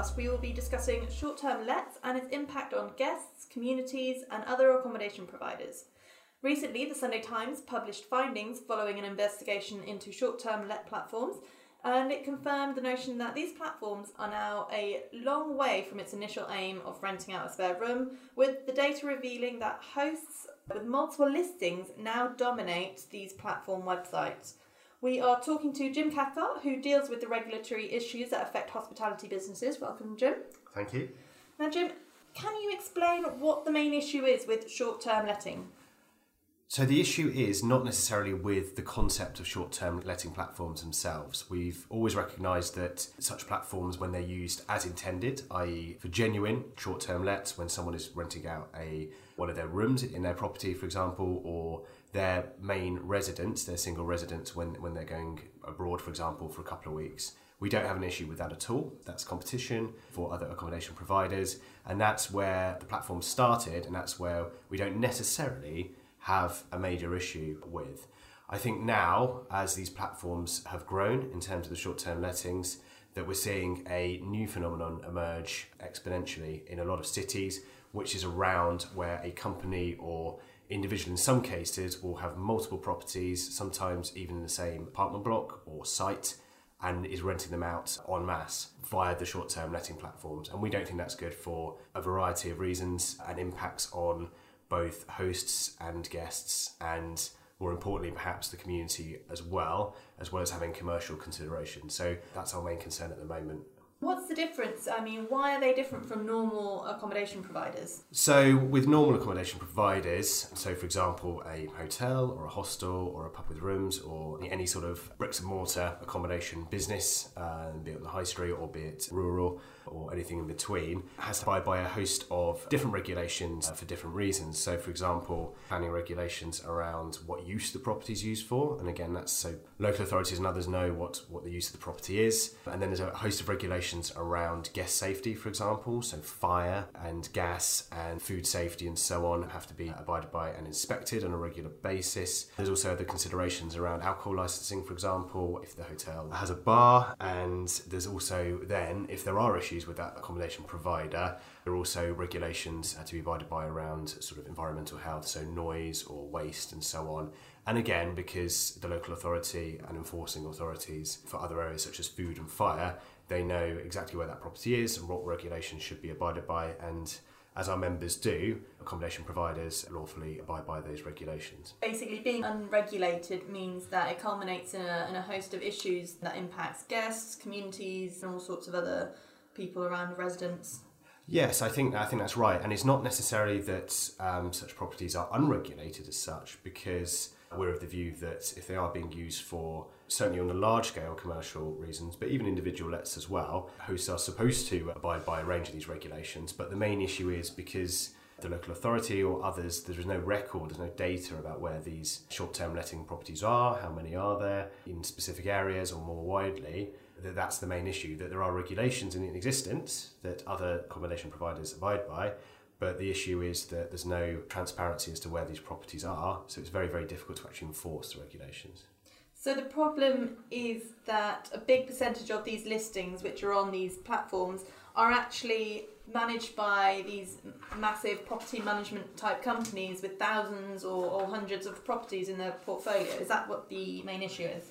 podcast, we will be discussing short term lets and its impact on guests, communities, and other accommodation providers. Recently, the Sunday Times published findings following an investigation into short term let platforms, and it confirmed the notion that these platforms are now a long way from its initial aim of renting out a spare room, with the data revealing that hosts with multiple listings now dominate these platform websites. We are talking to Jim Cathcart, who deals with the regulatory issues that affect hospitality businesses. Welcome, Jim. Thank you. Now, Jim, can you explain what the main issue is with short term letting? So, the issue is not necessarily with the concept of short term letting platforms themselves. We've always recognised that such platforms, when they're used as intended, i.e., for genuine short term lets, when someone is renting out a one of their rooms in their property, for example, or their main residence, their single residence, when, when they're going abroad, for example, for a couple of weeks. We don't have an issue with that at all. That's competition for other accommodation providers, and that's where the platform started, and that's where we don't necessarily have a major issue with. I think now, as these platforms have grown in terms of the short term lettings, that we're seeing a new phenomenon emerge exponentially in a lot of cities, which is around where a company or individual in some cases will have multiple properties, sometimes even in the same apartment block or site, and is renting them out en masse via the short term letting platforms. And we don't think that's good for a variety of reasons and impacts on both hosts and guests, and more importantly, perhaps the community as well, as well as having commercial considerations. So that's our main concern at the moment. What's the difference? I mean, why are they different from normal accommodation providers? So, with normal accommodation providers, so for example, a hotel or a hostel or a pub with rooms or any sort of bricks and mortar accommodation business, uh, be it on the high street or be it rural or anything in between, has to abide by a host of different regulations uh, for different reasons. So, for example, planning regulations around what use the property is used for, and again, that's so local authorities and others know what, what the use of the property is. And then there's a host of regulations around guest safety, for example, so fire and gas and food safety and so on have to be abided by and inspected on a regular basis. There's also the considerations around alcohol licensing, for example, if the hotel has a bar, and there's also then, if there are issues with that accommodation provider, there are also regulations to be abided by around sort of environmental health, so noise or waste and so on. And again, because the local authority and enforcing authorities for other areas such as food and fire, they know exactly where that property is and what regulations should be abided by. And as our members do, accommodation providers lawfully abide by those regulations. Basically, being unregulated means that it culminates in a, in a host of issues that impacts guests, communities, and all sorts of other people around residents. Yes, I think I think that's right, and it's not necessarily that um, such properties are unregulated as such, because we're of the view that if they are being used for certainly on a large scale commercial reasons, but even individual lets as well, hosts are supposed to abide by a range of these regulations. But the main issue is because the local authority or others, there is no record, there's no data about where these short term letting properties are, how many are there in specific areas or more widely. That that's the main issue, that there are regulations in existence that other accommodation providers abide by, but the issue is that there's no transparency as to where these properties are, so it's very, very difficult to actually enforce the regulations. So the problem is that a big percentage of these listings, which are on these platforms, are actually managed by these massive property management type companies with thousands or, or hundreds of properties in their portfolio. Is that what the main issue is?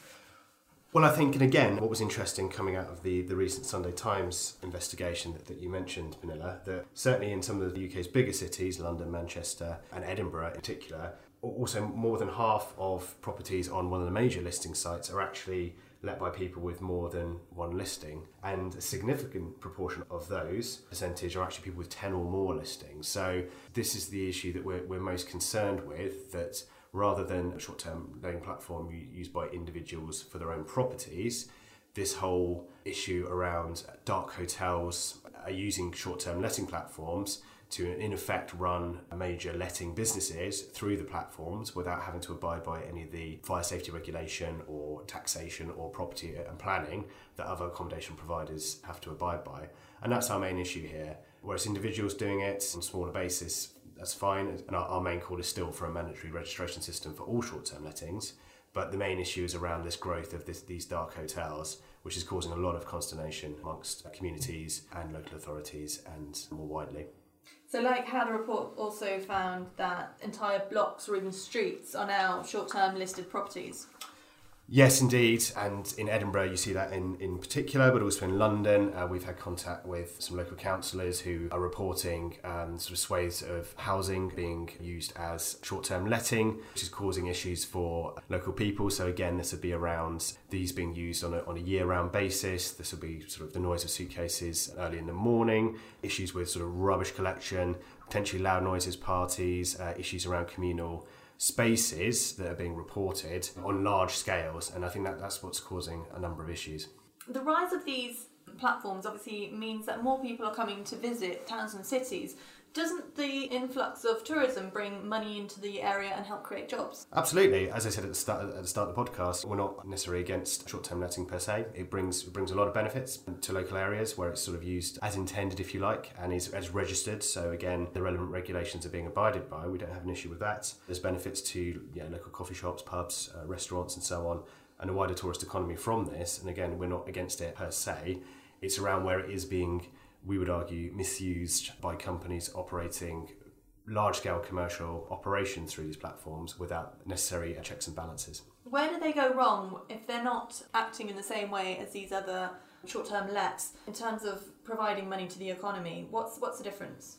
Well, I think, and again, what was interesting coming out of the, the recent Sunday Times investigation that, that you mentioned, Manila, that certainly in some of the UK's bigger cities, London, Manchester, and Edinburgh in particular, also more than half of properties on one of the major listing sites are actually let by people with more than one listing. And a significant proportion of those percentage are actually people with 10 or more listings. So this is the issue that we're, we're most concerned with, that rather than a short-term loan platform used by individuals for their own properties, this whole issue around dark hotels are using short-term letting platforms to in effect run major letting businesses through the platforms without having to abide by any of the fire safety regulation or taxation or property uh, and planning that other accommodation providers have to abide by. And that's our main issue here. Whereas individuals doing it on a smaller basis, that's fine. And our, our main call is still for a mandatory registration system for all short term lettings. But the main issue is around this growth of this, these dark hotels, which is causing a lot of consternation amongst communities and local authorities and more widely. So, like how the report also found that entire blocks or even streets are now short term listed properties. Yes, indeed. And in Edinburgh, you see that in, in particular, but also in London. Uh, we've had contact with some local councillors who are reporting um, sort of swathes of housing being used as short term letting, which is causing issues for local people. So, again, this would be around these being used on a, on a year round basis. This would be sort of the noise of suitcases early in the morning, issues with sort of rubbish collection, potentially loud noises, parties, uh, issues around communal spaces that are being reported on large scales, and I think that that's what's causing a number of issues. The rise of these platforms obviously means that more people are coming to visit towns and cities, doesn't the influx of tourism bring money into the area and help create jobs? Absolutely. As I said at the start, at the start of the podcast, we're not necessarily against short-term letting per se. It brings it brings a lot of benefits to local areas where it's sort of used as intended, if you like, and is as registered. So again, the relevant regulations are being abided by. We don't have an issue with that. There's benefits to local coffee shops, pubs, uh, restaurants, and so on, and a wider tourist economy from this. And again, we're not against it per se. It's around where it is being we would argue, misused by companies operating large scale commercial operations through these platforms without necessary checks and balances. Where do they go wrong if they're not acting in the same way as these other short term lets in terms of providing money to the economy? What's, what's the difference?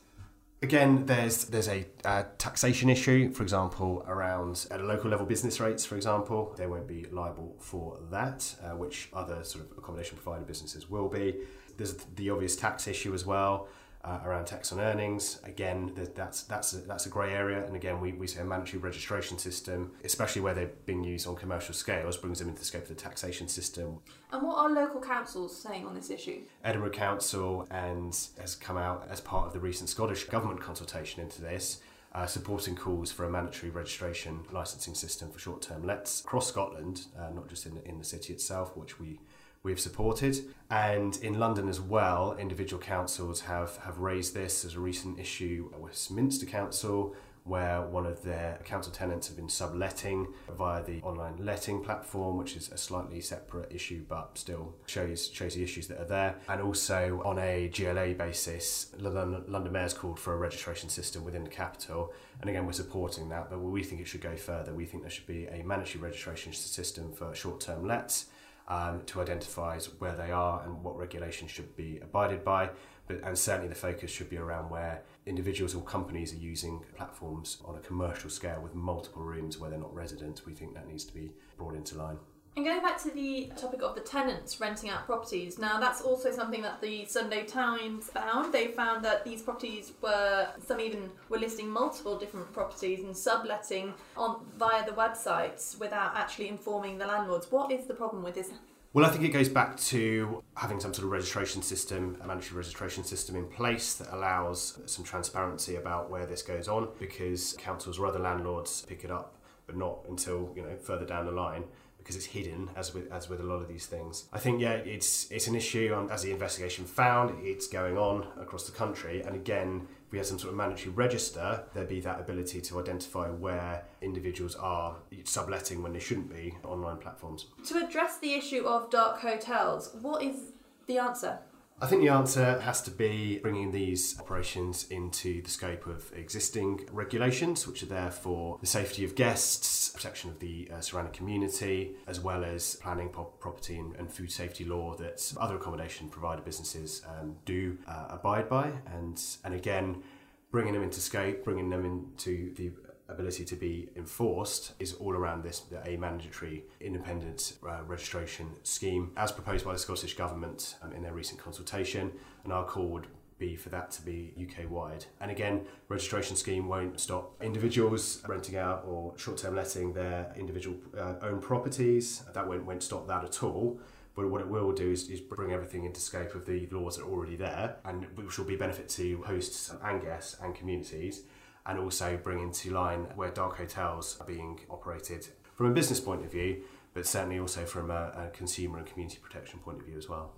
Again, there's there's a, a, taxation issue, for example, around at a local level business rates, for example, they won't be liable for that, uh, which other sort of accommodation provider businesses will be. There's the obvious tax issue as well. Uh, around tax on earnings. Again, that's that's a, that's a grey area, and again, we, we say a mandatory registration system, especially where they're being used on commercial scales, brings them into the scope of the taxation system. And what are local councils saying on this issue? Edinburgh Council and has come out as part of the recent Scottish government consultation into this. Uh, supporting calls for a mandatory registration licensing system for short-term lets across Scotland, uh, not just in in the city itself, which we we've supported. And in London as well, individual councils have, have raised this as a recent issue Westminster Council, where one of their council tenants have been subletting via the online letting platform, which is a slightly separate issue, but still shows shows the issues that are there. And also on a GLA basis, London, London Mayor's called for a registration system within the capital, and again we're supporting that. But we think it should go further. We think there should be a mandatory registration system for short-term lets um, to identify where they are and what regulations should be abided by. But, and certainly the focus should be around where individuals or companies are using platforms on a commercial scale with multiple rooms where they're not resident. We think that needs to be brought into line. And going back to the topic of the tenants renting out properties, now that's also something that the Sunday Times found. They found that these properties were some even were listing multiple different properties and subletting on via the websites without actually informing the landlords. What is the problem with this? Well, I think it goes back to having some sort of registration system, a mandatory registration system in place that allows some transparency about where this goes on because councils or other landlords pick it up, but not until, you know, further down the line because it's hidden as with as with a lot of these things. I think yeah, it's it's an issue. Um, as the investigation found, it's going on across the country, and again, if we had some sort of mandatory register, there'd be that ability to identify where individuals are subletting when they shouldn't be online platforms. To address the issue of dark hotels, what is the answer? I think the answer has to be bringing these operations into the scope of existing regulations, which are there for the safety of guests, protection of the uh, surrounding community, as well as planning, property, and, and, food safety law that other accommodation provider businesses um, do uh, abide by. And, and again, bringing them into scope, bringing them into the ability to be enforced is all around this a mandatory independent uh, registration scheme as proposed by the Scottish Government um, in their recent consultation and our call would be for that to be UK wide. And again, registration scheme won't stop individuals renting out or short-term letting their individual uh, own properties. That won't, won't stop that at all. But what it will do is, is, bring everything into scope of the laws that are already there, and which will be benefit to hosts and guests and communities and also bring into line where dark hotels are being operated from a business point of view, but certainly also from a, a consumer and community protection point of view as well.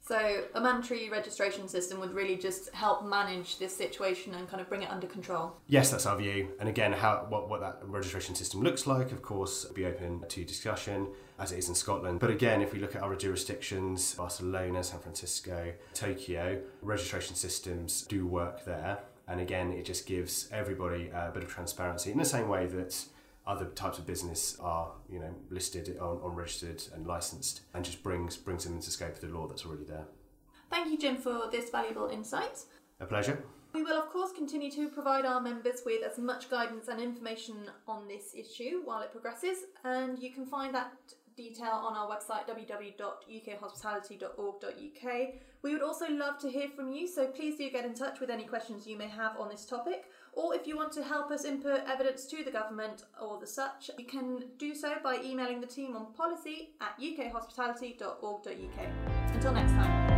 So a mandatory registration system would really just help manage this situation and kind of bring it under control. Yes, that's our view. And again, how what, what that registration system looks like, of course, be open to discussion as it is in Scotland. But again, if we look at other jurisdictions, Barcelona, San Francisco, Tokyo, registration systems do work there. And again, it just gives everybody a bit of transparency in the same way that other types of business are, you know, listed on, on registered and licensed, and just brings brings them into scope of the law that's already there. Thank you, Jim, for this valuable insight. A pleasure. We will, of course, continue to provide our members with as much guidance and information on this issue while it progresses, and you can find that detail on our website www.ukhospitality.org.uk. We would also love to hear from you, so please do get in touch with any questions you may have on this topic, or if you want to help us input evidence to the government or the such, you can do so by emailing the team on policy at ukhospitality.org.uk. Until next time.